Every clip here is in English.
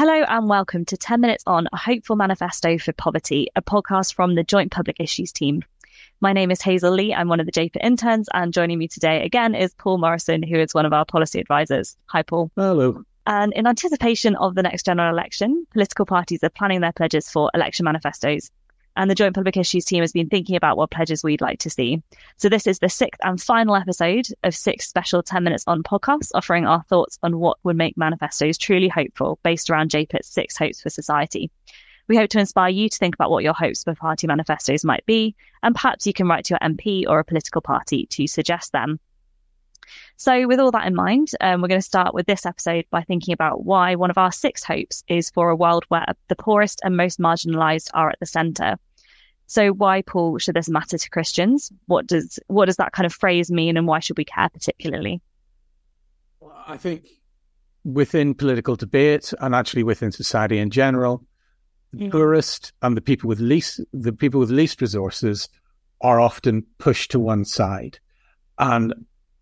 Hello and welcome to 10 Minutes on a Hopeful Manifesto for Poverty, a podcast from the Joint Public Issues team. My name is Hazel Lee. I'm one of the JPIT interns, and joining me today again is Paul Morrison, who is one of our policy advisors. Hi, Paul. Hello. And in anticipation of the next general election, political parties are planning their pledges for election manifestos and the Joint Public Issues team has been thinking about what pledges we'd like to see. So this is the sixth and final episode of six special 10 minutes on podcasts, offering our thoughts on what would make manifestos truly hopeful based around JPIT's six hopes for society. We hope to inspire you to think about what your hopes for party manifestos might be, and perhaps you can write to your MP or a political party to suggest them. So, with all that in mind, um, we're going to start with this episode by thinking about why one of our six hopes is for a world where the poorest and most marginalized are at the center. So, why, Paul, should this matter to Christians? What does what does that kind of phrase mean, and why should we care particularly? I think within political debate and actually within society in general, the mm. poorest and the people with least the people with least resources are often pushed to one side, and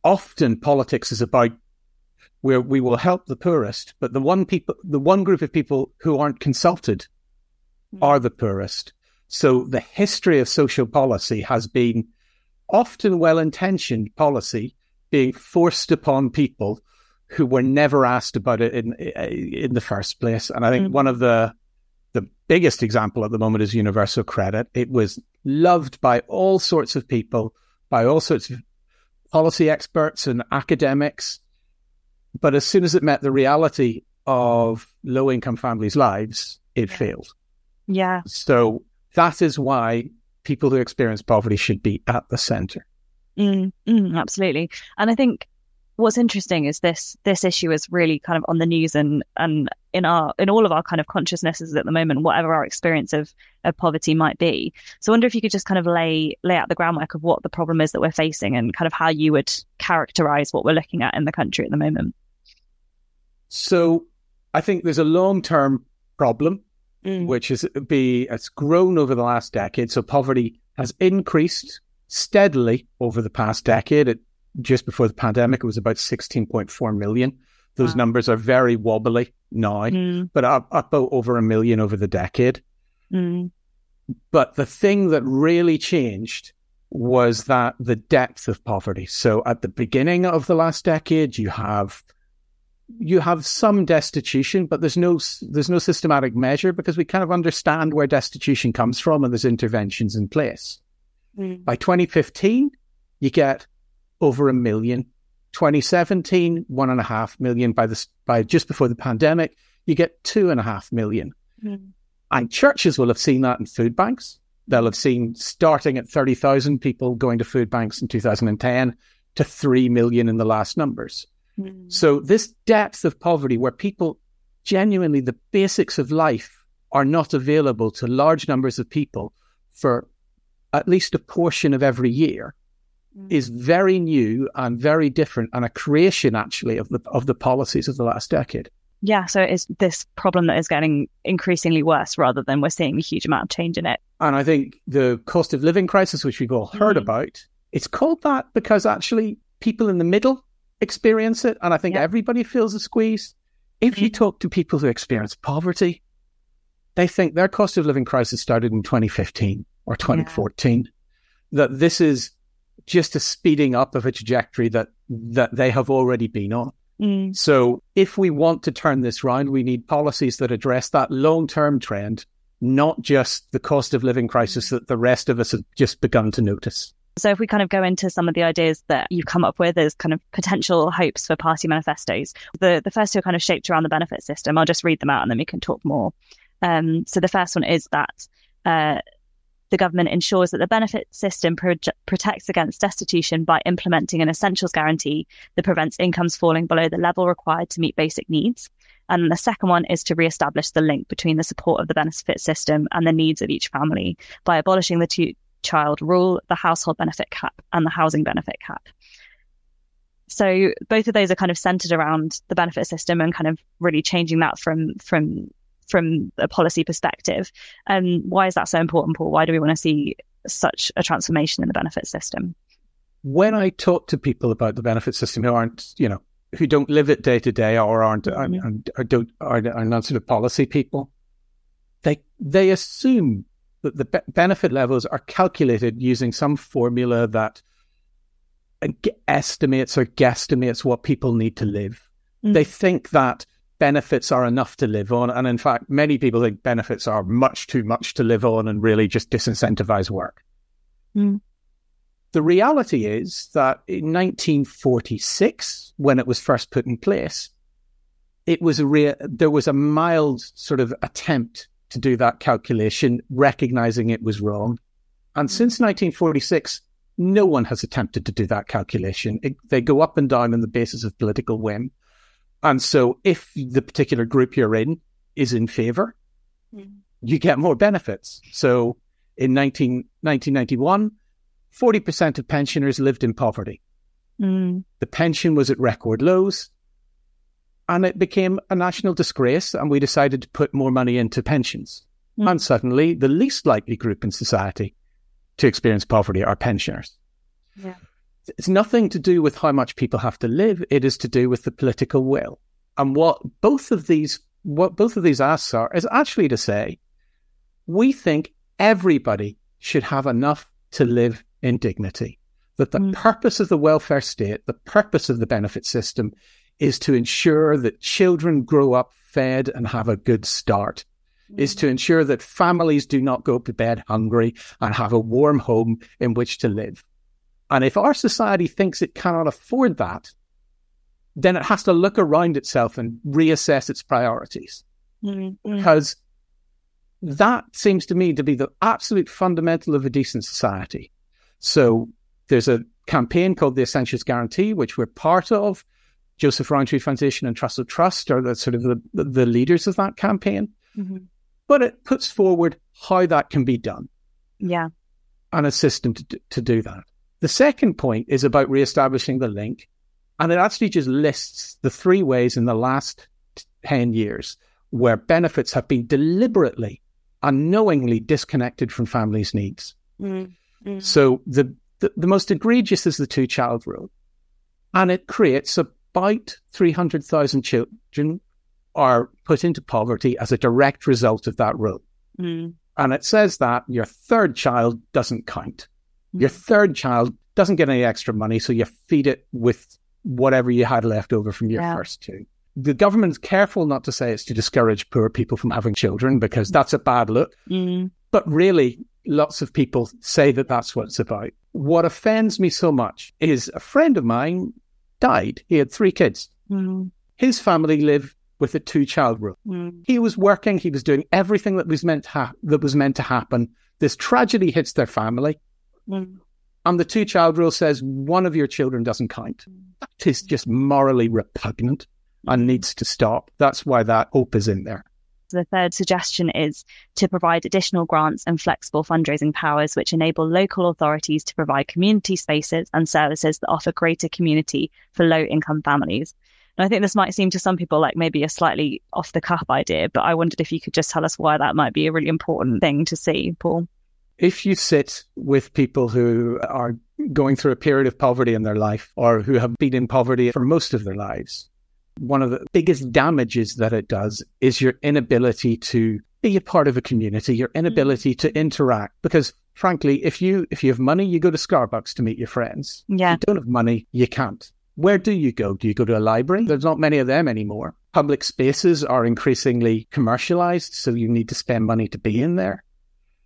often politics is about where we will help the poorest, but the one people, the one group of people who aren't consulted mm. are the poorest. So the history of social policy has been often well-intentioned policy being forced upon people who were never asked about it in in the first place. And I think mm. one of the the biggest example at the moment is universal credit. It was loved by all sorts of people, by all sorts of policy experts and academics. But as soon as it met the reality of low income families' lives, it failed. Yeah. So that is why people who experience poverty should be at the center. Mm, mm, absolutely. And I think what's interesting is this this issue is really kind of on the news and and in our in all of our kind of consciousnesses at the moment whatever our experience of of poverty might be so i wonder if you could just kind of lay lay out the groundwork of what the problem is that we're facing and kind of how you would characterize what we're looking at in the country at the moment so i think there's a long-term problem mm. which is be it's grown over the last decade so poverty has increased steadily over the past decade it just before the pandemic, it was about 16.4 million. Those wow. numbers are very wobbly now, mm. but up, up over a million over the decade. Mm. But the thing that really changed was that the depth of poverty. So at the beginning of the last decade, you have you have some destitution, but there's no there's no systematic measure because we kind of understand where destitution comes from and there's interventions in place. Mm. By 2015, you get over a million. 2017, one and a half million. By the by just before the pandemic, you get two and a half million. Mm. And churches will have seen that in food banks. They'll have seen starting at 30,000 people going to food banks in 2010 to 3 million in the last numbers. Mm. So, this depth of poverty where people genuinely, the basics of life are not available to large numbers of people for at least a portion of every year is very new and very different and a creation actually of the of the policies of the last decade. Yeah, so it's this problem that is getting increasingly worse rather than we're seeing a huge amount of change in it. And I think the cost of living crisis, which we've all heard mm-hmm. about, it's called that because actually people in the middle experience it. And I think everybody feels a squeeze. If mm-hmm. you talk to people who experience poverty, they think their cost of living crisis started in 2015 or 2014. Yeah. That this is just a speeding up of a trajectory that that they have already been on. Mm. So if we want to turn this round, we need policies that address that long-term trend, not just the cost of living crisis that the rest of us have just begun to notice. So if we kind of go into some of the ideas that you've come up with as kind of potential hopes for party manifestos, the, the first two are kind of shaped around the benefit system. I'll just read them out and then we can talk more. Um, so the first one is that uh, the government ensures that the benefit system pro- protects against destitution by implementing an essentials guarantee that prevents incomes falling below the level required to meet basic needs. And the second one is to re-establish the link between the support of the benefit system and the needs of each family by abolishing the two child rule, the household benefit cap, and the housing benefit cap. So both of those are kind of centered around the benefit system and kind of really changing that from from from a policy perspective. Um, why is that so important, Paul? Why do we want to see such a transformation in the benefit system? When I talk to people about the benefit system who aren't, you know, who don't live it day to day or aren't mm-hmm. or don't are, are not sort of policy people, they they assume that the be- benefit levels are calculated using some formula that estimates or guesstimates what people need to live. Mm. They think that benefits are enough to live on. And in fact, many people think benefits are much too much to live on and really just disincentivize work. Mm. The reality is that in 1946, when it was first put in place, it was a rea- there was a mild sort of attempt to do that calculation, recognizing it was wrong. And since 1946, no one has attempted to do that calculation. It, they go up and down on the basis of political whim. And so if the particular group you're in is in favor, mm. you get more benefits. So in 19, 1991, 40% of pensioners lived in poverty. Mm. The pension was at record lows and it became a national disgrace. And we decided to put more money into pensions. Mm. And suddenly, the least likely group in society to experience poverty are pensioners. Yeah. It's nothing to do with how much people have to live. It is to do with the political will. And what both of these, what both of these asks are, is actually to say, we think everybody should have enough to live in dignity. That the mm. purpose of the welfare state, the purpose of the benefit system is to ensure that children grow up fed and have a good start, mm. is to ensure that families do not go to bed hungry and have a warm home in which to live. And if our society thinks it cannot afford that, then it has to look around itself and reassess its priorities. Mm-hmm. Because that seems to me to be the absolute fundamental of a decent society. So there's a campaign called the Essentials Guarantee, which we're part of, Joseph Rowntree Foundation and Trussell Trust are the sort of the, the leaders of that campaign. Mm-hmm. But it puts forward how that can be done. Yeah. And a system to, to do that. The second point is about reestablishing the link. And it actually just lists the three ways in the last 10 years where benefits have been deliberately, unknowingly disconnected from families' needs. Mm-hmm. So the, the, the most egregious is the two child rule. And it creates a about 300,000 children are put into poverty as a direct result of that rule. Mm. And it says that your third child doesn't count. Mm. Your third child doesn't get any extra money, so you feed it with whatever you had left over from your yeah. first two. The government's careful not to say it's to discourage poor people from having children because that's a bad look. Mm. But really, lots of people say that that's what it's about. What offends me so much is a friend of mine died. He had three kids. Mm. His family lived with a two child rule. Mm. He was working, he was doing everything that was meant to ha- that was meant to happen. This tragedy hits their family. Mm. And the two child rule says one of your children doesn't count. That is just morally repugnant and needs to stop. That's why that hope is in there. The third suggestion is to provide additional grants and flexible fundraising powers, which enable local authorities to provide community spaces and services that offer greater community for low income families. And I think this might seem to some people like maybe a slightly off the cuff idea, but I wondered if you could just tell us why that might be a really important thing to see, Paul. If you sit with people who are going through a period of poverty in their life or who have been in poverty for most of their lives, one of the biggest damages that it does is your inability to be a part of a community, your inability mm. to interact. Because frankly, if you if you have money, you go to Starbucks to meet your friends. Yeah. If you don't have money, you can't. Where do you go? Do you go to a library? There's not many of them anymore. Public spaces are increasingly commercialized, so you need to spend money to be in there.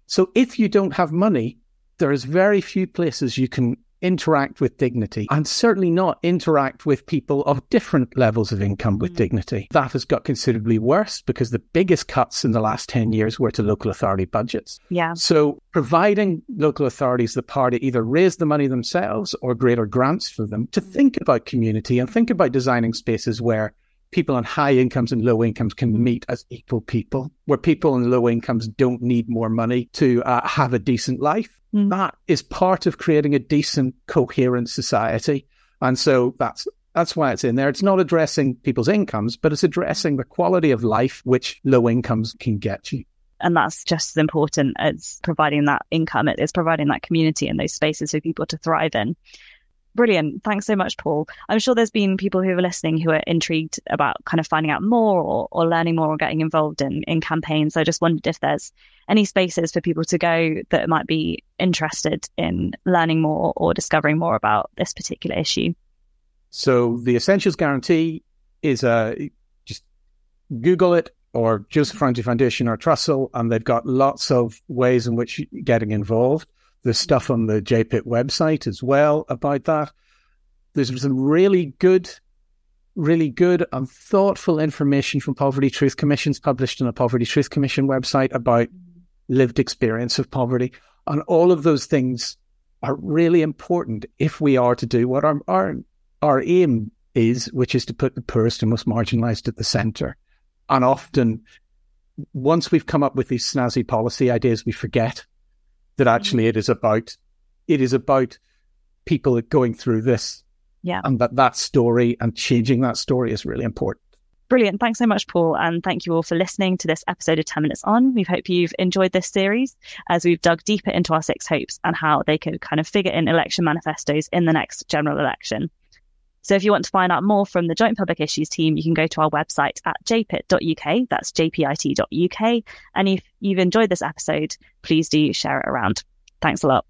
So if you don't have money, there is very few places you can interact with dignity and certainly not interact with people of different levels of income with mm. dignity. That has got considerably worse because the biggest cuts in the last 10 years were to local authority budgets. Yeah. So providing local authorities the power to either raise the money themselves or greater grants for them to think about community and think about designing spaces where people on high incomes and low incomes can mm. meet as equal people, where people on low incomes don't need more money to uh, have a decent life. Mm. That is part of creating a decent, coherent society. And so that's that's why it's in there. It's not addressing people's incomes, but it's addressing the quality of life which low incomes can get you. And that's just as important as providing that income. It is providing that community and those spaces for people to thrive in. Brilliant. Thanks so much, Paul. I'm sure there's been people who are listening who are intrigued about kind of finding out more or, or learning more or getting involved in, in campaigns. So I just wondered if there's any spaces for people to go that might be interested in learning more or discovering more about this particular issue. So the Essentials Guarantee is a just Google it or Joseph Rowntree Foundation or Trussell, and they've got lots of ways in which getting involved. There's stuff on the JPIT website as well about that. There's some really good, really good and thoughtful information from Poverty Truth Commissions published on the Poverty Truth Commission website about lived experience of poverty. And all of those things are really important if we are to do what our, our, our aim is, which is to put the poorest and most marginalized at the center. And often, once we've come up with these snazzy policy ideas, we forget that mm-hmm. actually it is about it is about people going through this. Yeah. And that that story and changing that story is really important. Brilliant. Thanks so much, Paul. And thank you all for listening to this episode of 10 Minutes On. We hope you've enjoyed this series as we've dug deeper into our six hopes and how they could kind of figure in election manifestos in the next general election. So if you want to find out more from the Joint Public Issues team, you can go to our website at jpit.uk. That's jpit.uk. And if you've enjoyed this episode, please do share it around. Thanks a lot.